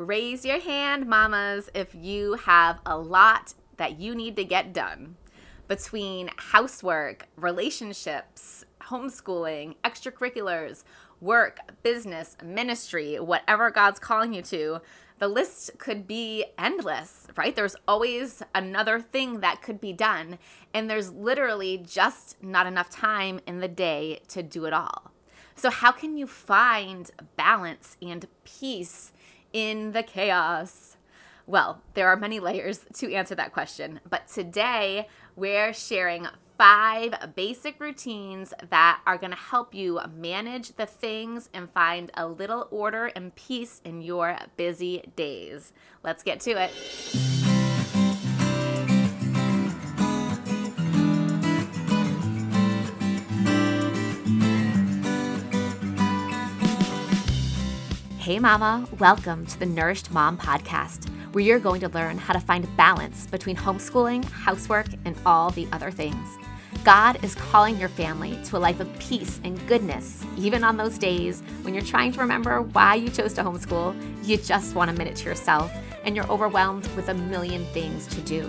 Raise your hand, mamas, if you have a lot that you need to get done between housework, relationships, homeschooling, extracurriculars, work, business, ministry, whatever God's calling you to. The list could be endless, right? There's always another thing that could be done, and there's literally just not enough time in the day to do it all. So, how can you find balance and peace in the chaos? Well, there are many layers to answer that question, but today we're sharing five basic routines that are going to help you manage the things and find a little order and peace in your busy days. Let's get to it. Hey, Mama, welcome to the Nourished Mom Podcast, where you're going to learn how to find balance between homeschooling, housework, and all the other things. God is calling your family to a life of peace and goodness, even on those days when you're trying to remember why you chose to homeschool, you just want a minute to yourself, and you're overwhelmed with a million things to do.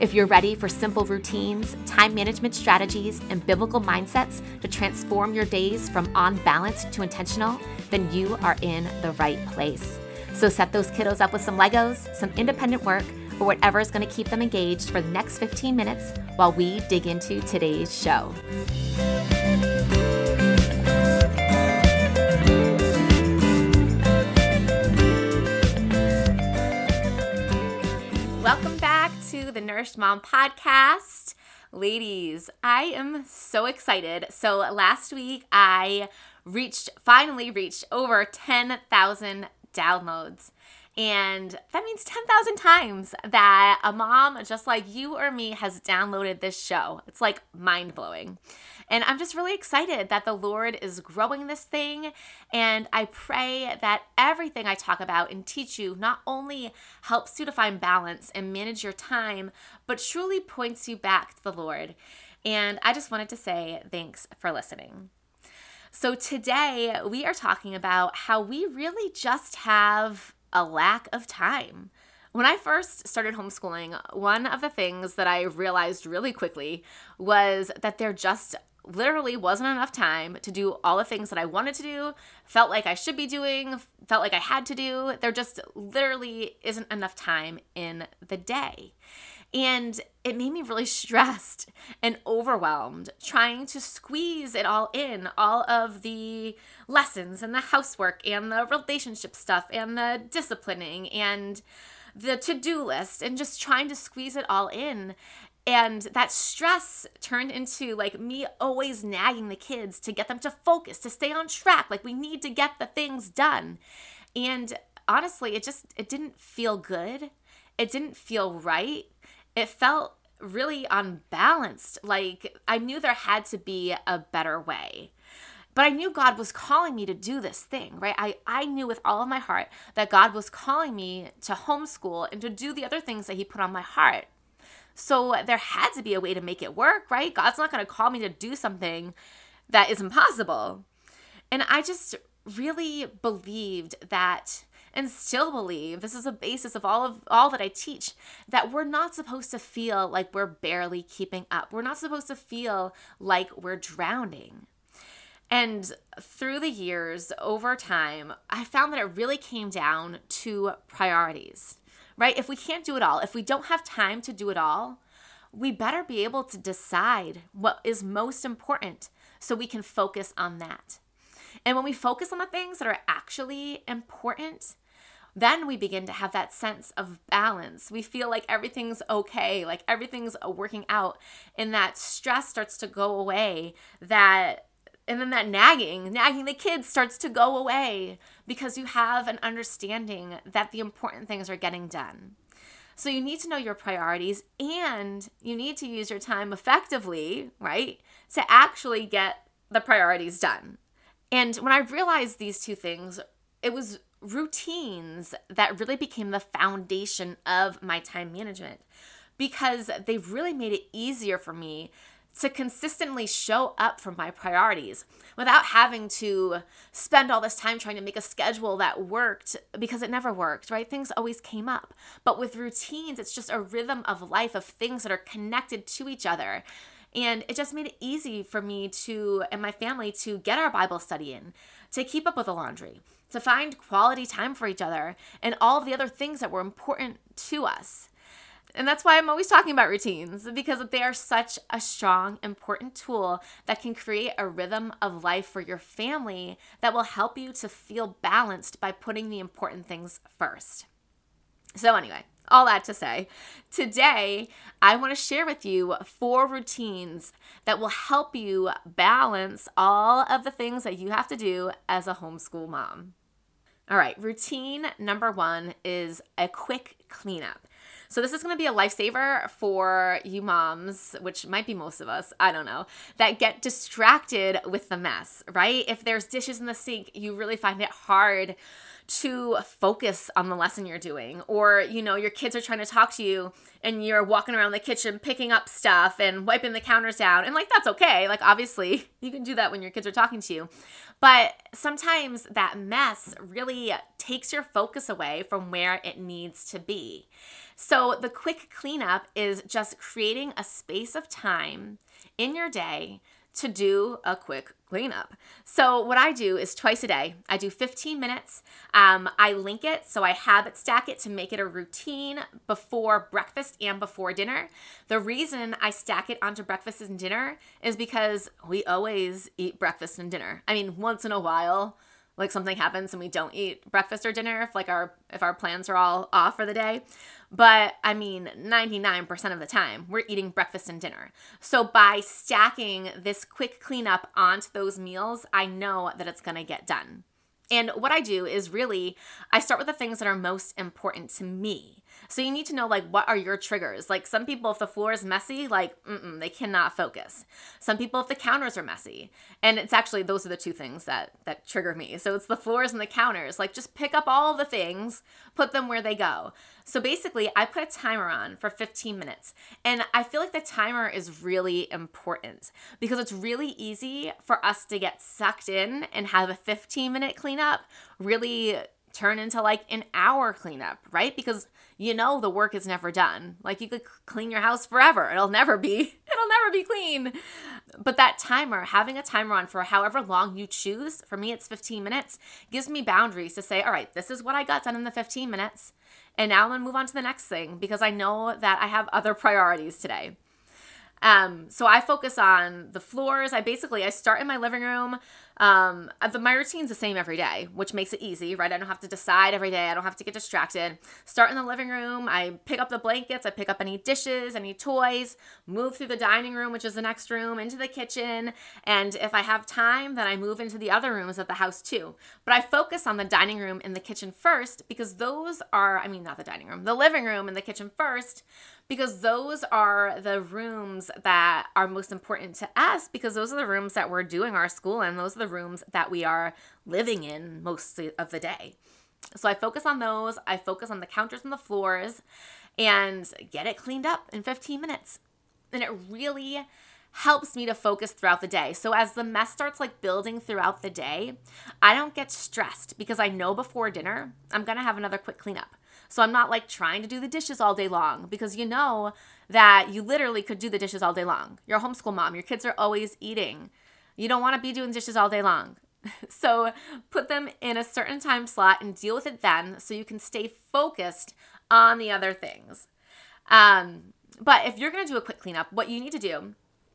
If you're ready for simple routines, time management strategies, and biblical mindsets to transform your days from on balance to intentional, then you are in the right place. So set those kiddos up with some Legos, some independent work, or whatever is going to keep them engaged for the next 15 minutes while we dig into today's show. To the Nourished Mom podcast. Ladies, I am so excited. So last week I reached, finally reached over 10,000 downloads. And that means 10,000 times that a mom just like you or me has downloaded this show. It's like mind blowing. And I'm just really excited that the Lord is growing this thing. And I pray that everything I talk about and teach you not only helps you to find balance and manage your time, but truly points you back to the Lord. And I just wanted to say thanks for listening. So, today we are talking about how we really just have a lack of time. When I first started homeschooling, one of the things that I realized really quickly was that there just literally wasn't enough time to do all the things that I wanted to do, felt like I should be doing, felt like I had to do. There just literally isn't enough time in the day. And it made me really stressed and overwhelmed trying to squeeze it all in all of the lessons and the housework and the relationship stuff and the disciplining and the to do list and just trying to squeeze it all in. And that stress turned into like me always nagging the kids to get them to focus, to stay on track. Like we need to get the things done. And honestly, it just it didn't feel good. It didn't feel right it felt really unbalanced. Like I knew there had to be a better way. But I knew God was calling me to do this thing, right? I, I knew with all of my heart that God was calling me to homeschool and to do the other things that He put on my heart. So there had to be a way to make it work, right? God's not going to call me to do something that is impossible. And I just really believed that and still believe this is a basis of all of all that I teach that we're not supposed to feel like we're barely keeping up. We're not supposed to feel like we're drowning. And through the years, over time, I found that it really came down to priorities, right? If we can't do it all, if we don't have time to do it all, we better be able to decide what is most important so we can focus on that. And when we focus on the things that are actually important, then we begin to have that sense of balance. We feel like everything's okay, like everything's working out, and that stress starts to go away. That and then that nagging, nagging the kids starts to go away because you have an understanding that the important things are getting done. So you need to know your priorities and you need to use your time effectively, right? To actually get the priorities done. And when I realized these two things, it was routines that really became the foundation of my time management because they really made it easier for me to consistently show up for my priorities without having to spend all this time trying to make a schedule that worked because it never worked, right? Things always came up. But with routines, it's just a rhythm of life of things that are connected to each other. And it just made it easy for me to and my family to get our Bible study in, to keep up with the laundry, to find quality time for each other, and all the other things that were important to us. And that's why I'm always talking about routines because they are such a strong, important tool that can create a rhythm of life for your family that will help you to feel balanced by putting the important things first. So, anyway, all that to say, today I want to share with you four routines that will help you balance all of the things that you have to do as a homeschool mom. All right, routine number one is a quick cleanup. So this is going to be a lifesaver for you moms, which might be most of us, I don't know, that get distracted with the mess, right? If there's dishes in the sink, you really find it hard to focus on the lesson you're doing. Or you know your kids are trying to talk to you and you're walking around the kitchen picking up stuff and wiping the counters down and like that's okay. Like obviously you can do that when your kids are talking to you. But sometimes that mess really takes your focus away from where it needs to be so the quick cleanup is just creating a space of time in your day to do a quick cleanup. So, what I do is twice a day, I do 15 minutes. Um, I link it, so I habit stack it to make it a routine before breakfast and before dinner. The reason I stack it onto breakfast and dinner is because we always eat breakfast and dinner. I mean, once in a while, like something happens and we don't eat breakfast or dinner if like our if our plans are all off for the day but i mean 99% of the time we're eating breakfast and dinner so by stacking this quick cleanup onto those meals i know that it's to get done and what I do is really, I start with the things that are most important to me. So you need to know like what are your triggers. Like some people, if the floor is messy, like they cannot focus. Some people, if the counters are messy, and it's actually those are the two things that that trigger me. So it's the floors and the counters. Like just pick up all the things, put them where they go. So basically, I put a timer on for 15 minutes. And I feel like the timer is really important because it's really easy for us to get sucked in and have a 15 minute cleanup really turn into like an hour cleanup, right? Because you know the work is never done. Like you could clean your house forever. It'll never be it'll never be clean. But that timer, having a timer on for however long you choose, for me it's 15 minutes, gives me boundaries to say, "All right, this is what I got done in the 15 minutes." And now I'm going to move on to the next thing because I know that I have other priorities today. Um, so I focus on the floors. I basically I start in my living room. Um, the, my routine's the same every day, which makes it easy, right? I don't have to decide every day. I don't have to get distracted. Start in the living room. I pick up the blankets. I pick up any dishes, any toys. Move through the dining room, which is the next room, into the kitchen. And if I have time, then I move into the other rooms of the house too. But I focus on the dining room and the kitchen first because those are, I mean, not the dining room, the living room and the kitchen first because those are the rooms that are most important to us because those are the rooms that we're doing our school in. Those are the rooms that we are living in most of the day. So I focus on those. I focus on the counters and the floors and get it cleaned up in 15 minutes. And it really helps me to focus throughout the day. So as the mess starts like building throughout the day, I don't get stressed because I know before dinner I'm going to have another quick cleanup. So I'm not like trying to do the dishes all day long because you know that you literally could do the dishes all day long. You're a homeschool mom, your kids are always eating. You don't want to be doing dishes all day long. So put them in a certain time slot and deal with it then so you can stay focused on the other things. Um, but if you're going to do a quick cleanup, what you need to do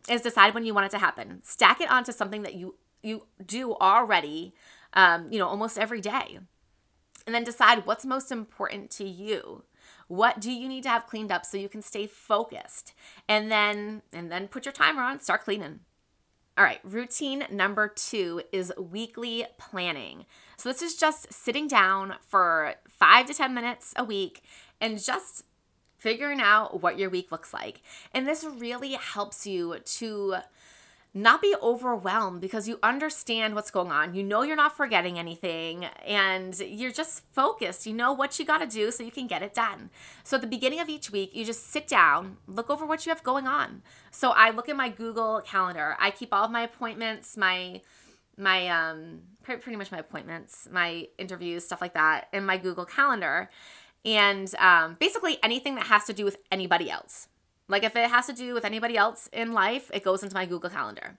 is decide when you want it to happen. Stack it onto something that you you do already, um, you know, almost every day and then decide what's most important to you. What do you need to have cleaned up so you can stay focused? And then and then put your timer on start cleaning. All right routine number two is weekly planning. So this is just sitting down for five to ten minutes a week and just figuring out what your week looks like. And this really helps you to not be overwhelmed because you understand what's going on. You know you're not forgetting anything and you're just focused. You know what you got to do so you can get it done. So at the beginning of each week, you just sit down, look over what you have going on. So I look at my Google Calendar. I keep all of my appointments, my my um pretty much my appointments, my interviews, stuff like that in my Google Calendar. And um, basically anything that has to do with anybody else. Like if it has to do with anybody else in life, it goes into my Google Calendar.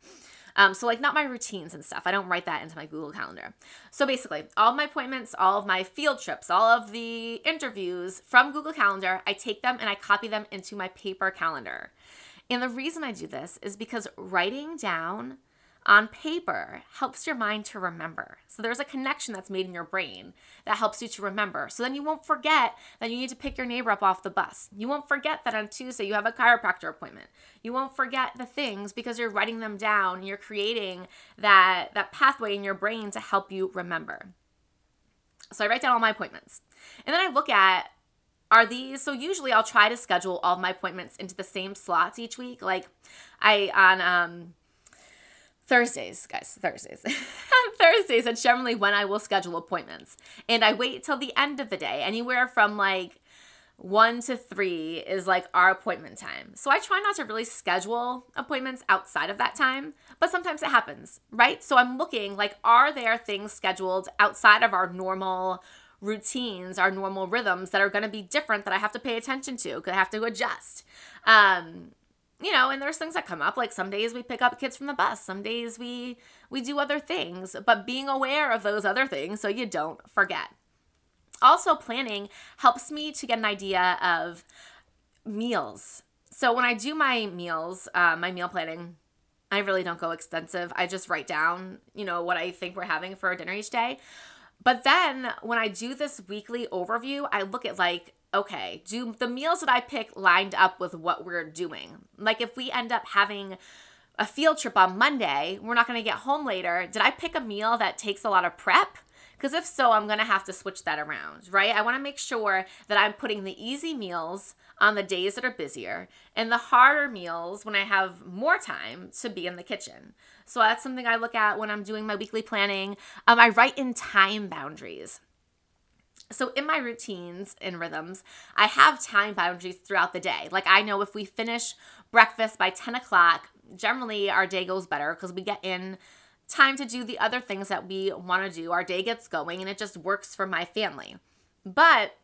Um, so like not my routines and stuff. I don't write that into my Google Calendar. So basically, all of my appointments, all of my field trips, all of the interviews from Google Calendar, I take them and I copy them into my paper calendar. And the reason I do this is because writing down on paper helps your mind to remember. So there's a connection that's made in your brain that helps you to remember. So then you won't forget that you need to pick your neighbor up off the bus. You won't forget that on Tuesday you have a chiropractor appointment. You won't forget the things because you're writing them down and you're creating that that pathway in your brain to help you remember. So I write down all my appointments. And then I look at are these so usually I'll try to schedule all my appointments into the same slots each week. Like I on um Thursdays, guys, Thursdays. Thursdays, that's generally when I will schedule appointments. And I wait till the end of the day, anywhere from like one to three is like our appointment time. So I try not to really schedule appointments outside of that time, but sometimes it happens, right? So I'm looking like, are there things scheduled outside of our normal routines, our normal rhythms that are going to be different that I have to pay attention to, because I have to adjust. Um, you know and there's things that come up like some days we pick up kids from the bus some days we we do other things but being aware of those other things so you don't forget. Also planning helps me to get an idea of meals. So when i do my meals uh, my meal planning i really don't go extensive. I just write down you know what i think we're having for dinner each day. But then when i do this weekly overview i look at like okay, do the meals that I pick lined up with what we're doing? Like if we end up having a field trip on Monday, we're not going to get home later. Did I pick a meal that takes a lot of prep? Because if so, I'm going to have to switch that around, right? I want to make sure that I'm putting the easy meals on the days that are busier and the harder meals when I have more time to be in the kitchen. So that's something I look at when I'm doing my weekly planning. Um, I write in time boundaries. So, in my routines and rhythms, I have time boundaries throughout the day. Like, I know if we finish breakfast by 10 o'clock, generally our day goes better because we get in time to do the other things that we want to do. Our day gets going and it just works for my family. But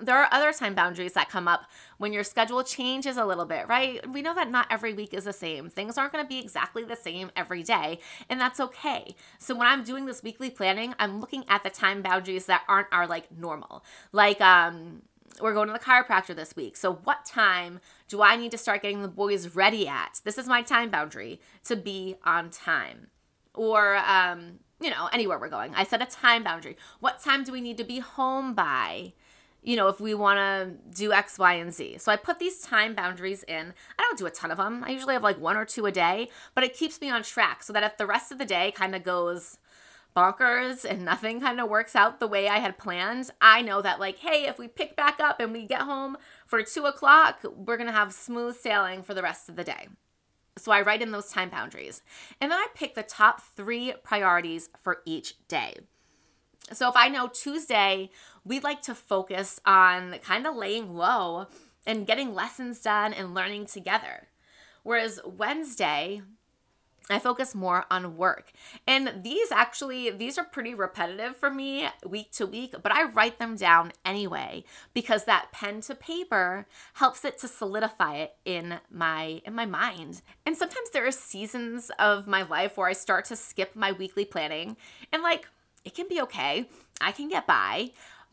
there are other time boundaries that come up when your schedule changes a little bit, right? We know that not every week is the same. Things aren't going to be exactly the same every day, and that's okay. So when I'm doing this weekly planning, I'm looking at the time boundaries that aren't our like normal. Like um we're going to the chiropractor this week. So what time do I need to start getting the boys ready at? This is my time boundary to be on time. Or um you know, anywhere we're going. I set a time boundary. What time do we need to be home by? You know, if we want to do X, Y, and Z. So I put these time boundaries in. I don't do a ton of them. I usually have like one or two a day, but it keeps me on track so that if the rest of the day kind of goes bonkers and nothing kind of works out the way I had planned, I know that, like, hey, if we pick back up and we get home for two o'clock, we're going to have smooth sailing for the rest of the day. So I write in those time boundaries. And then I pick the top three priorities for each day. So if I know Tuesday, we like to focus on kind of laying low and getting lessons done and learning together. Whereas Wednesday, I focus more on work. And these actually these are pretty repetitive for me week to week, but I write them down anyway because that pen to paper helps it to solidify it in my in my mind. And sometimes there are seasons of my life where I start to skip my weekly planning and like it can be okay. I can get by.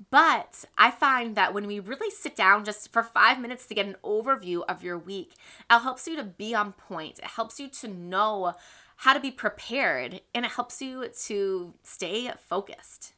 But I find that when we really sit down just for five minutes to get an overview of your week, it helps you to be on point. It helps you to know how to be prepared and it helps you to stay focused.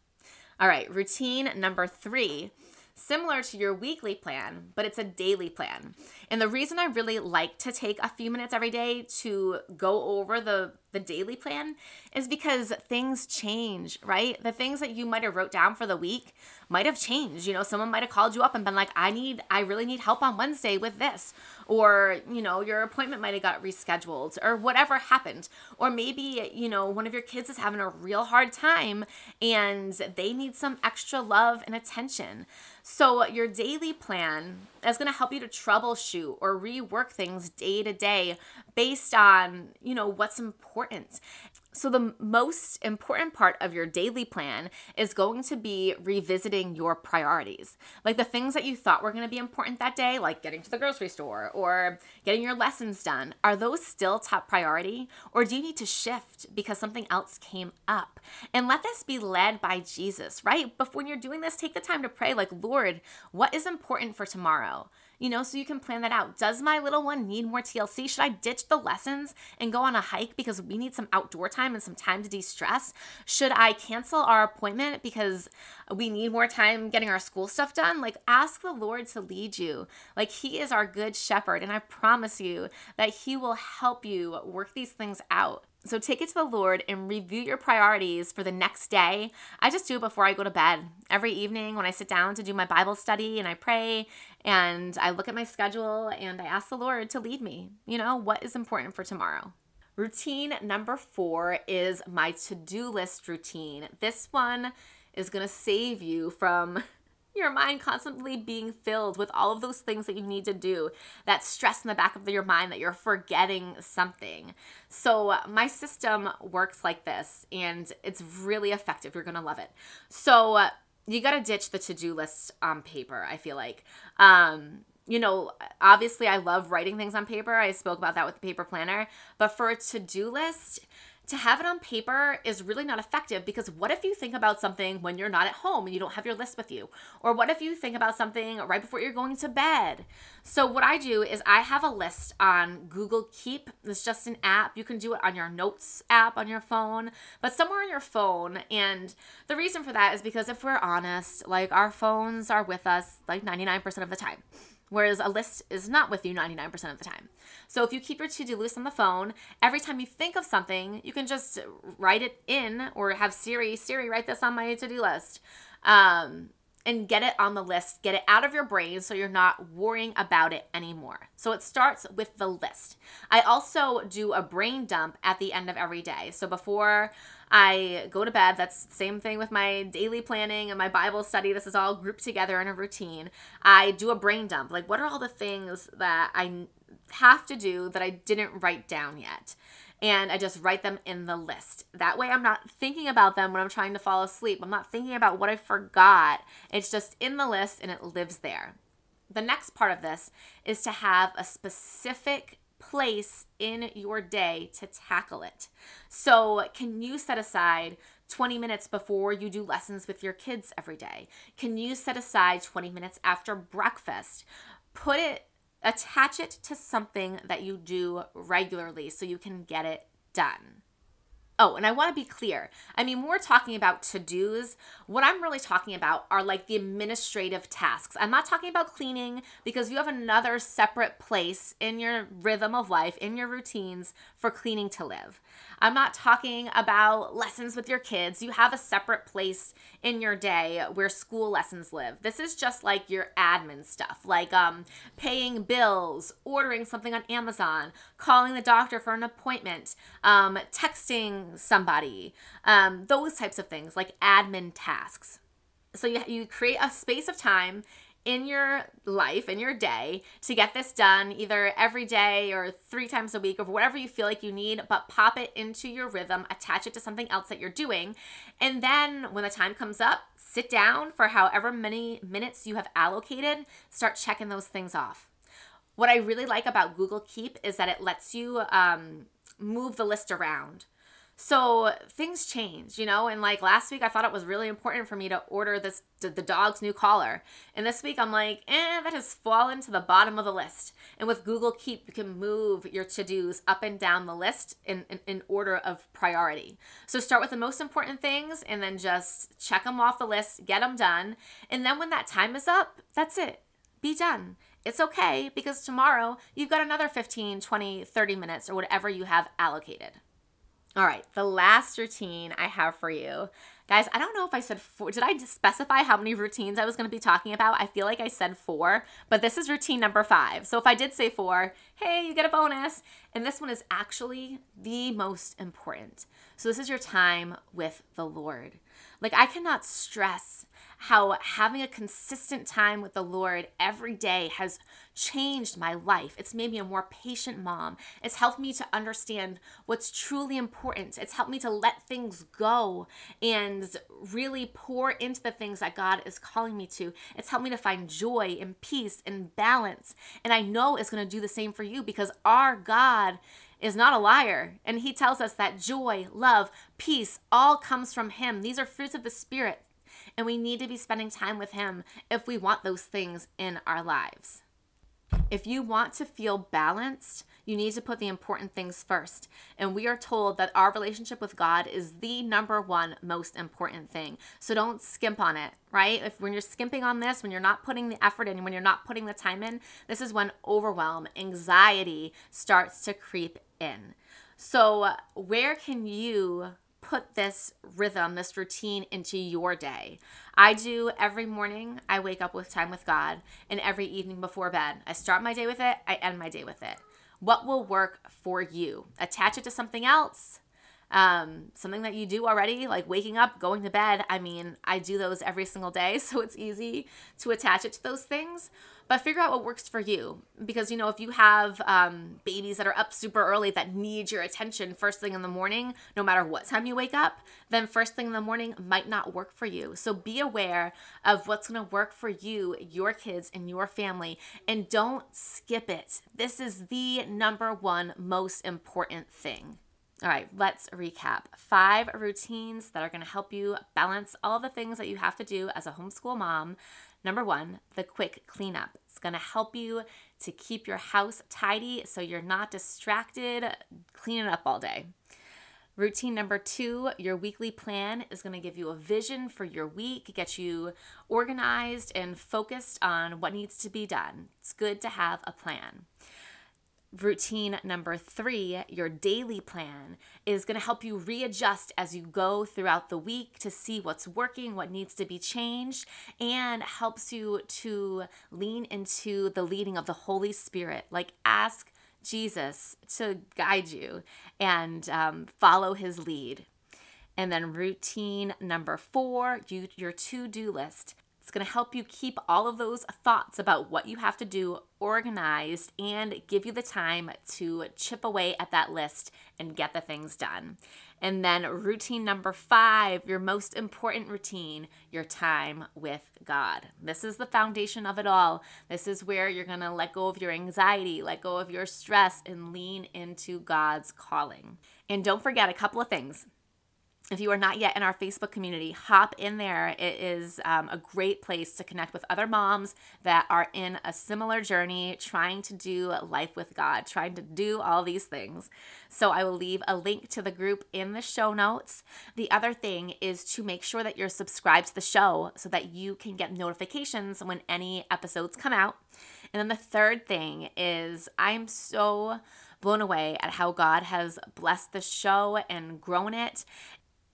All right, routine number three similar to your weekly plan, but it's a daily plan. And the reason I really like to take a few minutes every day to go over the, the daily plan is because things change, right? The things that you might have wrote down for the week might have changed. You know, someone might have called you up and been like, I need, I really need help on Wednesday with this. Or, you know, your appointment might have got rescheduled or whatever happened. Or maybe, you know, one of your kids is having a real hard time and they need some extra love and attention. So, your daily plan is going to help you to troubleshoot or rework things day to day based on, you know, what's important. So, the most important part of your daily plan is going to be revisiting your priorities. Like the things that you thought were going to be important that day, like getting to the grocery store or getting your lessons done, are those still top priority? Or do you need to shift because something else came up? And let this be led by Jesus, right? But when you're doing this, take the time to pray, like, Lord, what is important for tomorrow? You know, so you can plan that out. Does my little one need more TLC? Should I ditch the lessons and go on a hike because we need some outdoor time and some time to de stress? Should I cancel our appointment because we need more time getting our school stuff done? Like, ask the Lord to lead you. Like, He is our good shepherd, and I promise you that He will help you work these things out. So take it to the Lord and review your priorities for the next day. I just do it before I go to bed. Every evening when I sit down to do my Bible study and I pray and I look at my schedule and I ask the Lord to lead me. You know, what is important for tomorrow? Routine number four is my to do list routine. This one is to save you from your mind constantly being filled with all of those things that you need to do, that stress in the back of your mind that you're forgetting something. So, my system works like this, and it's really effective. You're gonna love it. So, you gotta ditch the to do list on paper, I feel like. Um, you know, obviously, I love writing things on paper. I spoke about that with the paper planner. But for a to do list, to have it on paper is really not effective because what if you think about something when you're not at home and you don't have your list with you? Or what if you think about something right before you're going to bed? So, what I do is I have a list on Google Keep. It's just an app. You can do it on your notes app on your phone, but somewhere on your phone. And the reason for that is because if we're honest, like our phones are with us like 99% of the time whereas a list is not with you 99% of the time. So if you keep your to-do list on the phone, every time you think of something, you can just write it in or have Siri, Siri, write this on my to-do list. Um, and get it on the list, get it out of your brain so you're not worrying about it anymore. So it starts with the list. I also do a brain dump at the end of every day. So before I go to bed. That's the same thing with my daily planning and my Bible study. This is all grouped together in a routine. I do a brain dump. Like, what are all the things that I have to do that I didn't write down yet? and I just write them in the list. That way, I'm not thinking about them when I'm trying to fall asleep. I'm not thinking about what I forgot. It's just in the list and it lives there. The next part of this is to have a specific place in your day to tackle it. So, can you set aside 20 minutes before you do lessons with your kids every day? Can you set aside 20 minutes after breakfast? Put it, attach it to something that you do regularly so you can get it done. Oh, and I want to be clear. I mean, we're talking about to dos. What I'm really talking about are like the administrative tasks. I'm not talking about cleaning because you have another separate place in your rhythm of life, in your routines for cleaning to live. I'm not talking about lessons with your kids. You have a separate place in your day where school lessons live. This is just like your admin stuff, like um, paying bills, ordering something on Amazon, calling the doctor for an appointment, um, texting somebody, um, those types of things, like admin tasks. So you, you create a space of time in your life, in your day, to get this done either every day or three times a week or whatever you feel like you need, but pop it into your rhythm, attach it to something else that you're doing. And then when the time comes up, sit down for however many minutes you have allocated, start checking those things off. What I really like about Google Keep is that it lets you um, move the list around. So things change, you know, and like last week I thought it was really important for me to order this the dog's new collar. And this week I'm like, eh, that has fallen to the bottom of the list. And with Google Keep, you can move your to-dos up and down the list in, in, in order of priority. So start with the most important things and then just check them off the list, get them done. And then when that time is up, that's it. Be done. It's okay because tomorrow you've got another 15, 20, 30 minutes or whatever you have allocated. All right, the last routine I have for you. Guys, I don't know if I said four. Did I specify how many routines I was going to be talking about? I feel like I said four, but this is routine number five. So if I did say four, hey, you get a bonus. And this one is actually the most important. So this is your time with the Lord. Like, I cannot stress how having a consistent time with the Lord every day has changed my life. It's made me a more patient mom. It's helped me to understand what's truly important. It's helped me to let things go and really pour into the things that God is calling me to. It's helped me to find joy and peace and balance. And I know it's going to do the same for you because our God is not a liar. And he tells us that joy, love, peace all comes from him. These are fruits of the Spirit. And we need to be spending time with him if we want those things in our lives. If you want to feel balanced, you need to put the important things first. And we are told that our relationship with God is the number one most important thing. So don't skimp on it, right? If when you're skimping on this, when you're not putting the effort in, when you're not putting the time in, this is when overwhelm, anxiety starts to creep in. So, where can you put this rhythm, this routine into your day. I do every morning, I wake up with time with God, and every evening before bed, I start my day with it, I end my day with it. What will work for you? Attach it to something else. Um, something that you do already, like waking up, going to bed. I mean, I do those every single day, so it's easy to attach it to those things but figure out what works for you. Because you know if you have um, babies that are up super early that need your attention first thing in the morning no matter what time you wake up then first thing in the morning might not work for you. So be aware of what's going to work for you your kids and your family. And don't skip it. This is the number one most important thing. All right, let's recap. Five routines that are going to help you balance all the things that you have to do as a homeschool mom Number one, the quick cleanup. It's to help you to keep your house tidy so you're not distracted cleaning up all day. Routine number two, your weekly plan is going to give you a vision for your week, get you organized and focused on what needs to be done. It's good to have a plan. Routine number three, your daily plan, is going to help you readjust as you go throughout the week to see what's working, what needs to be changed, and helps you to lean into the leading of the Holy Spirit. Like, ask Jesus to guide you and um, follow his lead. And then routine number four, you, your to do list. It's going to help you keep all of those thoughts about what you have to do organized and give you the time to chip away at that list and get the things done. And then routine number five, your most important routine, your time with God. This is the foundation of it all. This is where you're going to let go of your anxiety, let go of your stress, and lean into God's calling. And don't forget a couple of things if you are not yet in our Facebook community, hop in there. It is um, a great place to connect with other moms that are in a similar journey, trying to do life with God, trying to do all these things. So I will leave a link to the group in the show notes. The other thing is to make sure that you're subscribed to the show so that you can get notifications when any episodes come out. And then the third thing is I'm so blown away at how God has blessed the show and grown it.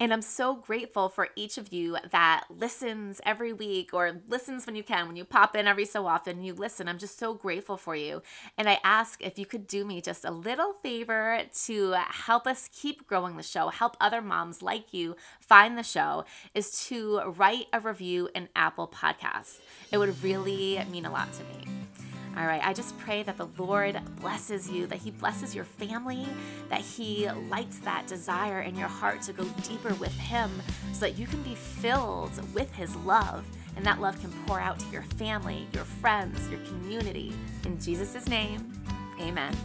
And I'm so grateful for each of you that listens every week or listens when you can, when you pop in every so often, you listen. I'm just so grateful for you. And I ask if you could do me just a little favor to help us keep growing the show, help other moms like you find the show, is to write a review in Apple Podcasts. It would really mean a lot to me. All right, I just pray that the Lord blesses you, that He blesses your family, that He lights that desire in your heart to go deeper with Him so that you can be filled with His love and that love can pour out to your family, your friends, your community. In Jesus' name, amen.